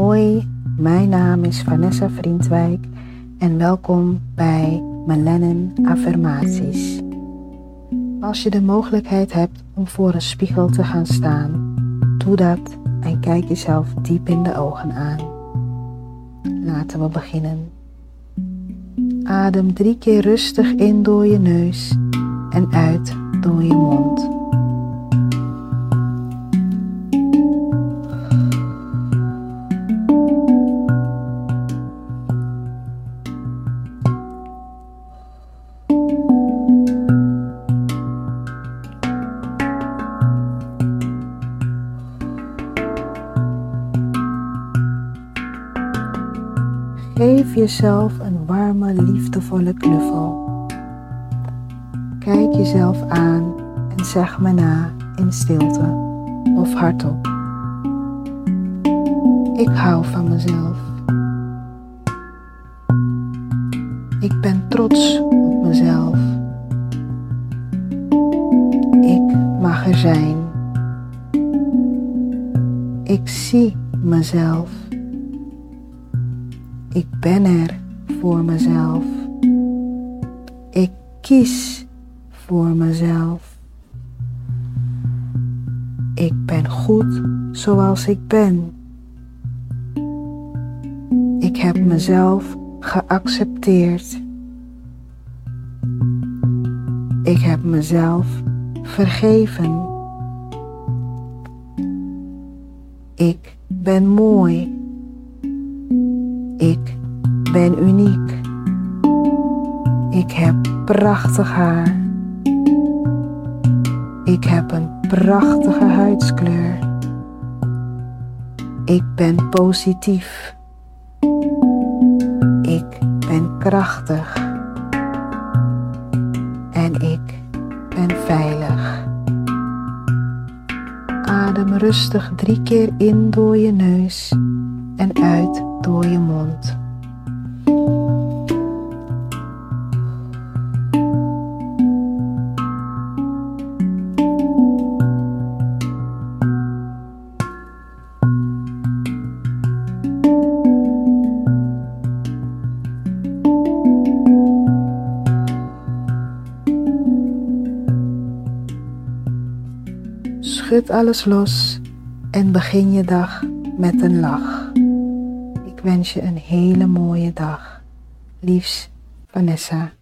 Hoi, mijn naam is Vanessa Vriendwijk en welkom bij Melanin Affirmaties. Als je de mogelijkheid hebt om voor een spiegel te gaan staan, doe dat en kijk jezelf diep in de ogen aan. Laten we beginnen. Adem drie keer rustig in door je neus en uit door je mond. Geef jezelf een warme, liefdevolle knuffel. Kijk jezelf aan en zeg me na in stilte of hardop. Ik hou van mezelf. Ik ben trots op mezelf. Ik mag er zijn. Ik zie mezelf. Ik ben er voor mezelf. Ik kies voor mezelf. Ik ben goed zoals ik ben. Ik heb mezelf geaccepteerd. Ik heb mezelf vergeven. Ik ben mooi. Ik ben uniek. Ik heb prachtig haar. Ik heb een prachtige huidskleur. Ik ben positief. Ik ben krachtig. En ik ben veilig. Adem rustig drie keer in door je neus en uit door je mond. Schud alles los en begin je dag met een lach. Ik wens je een hele mooie dag. Liefs, Vanessa.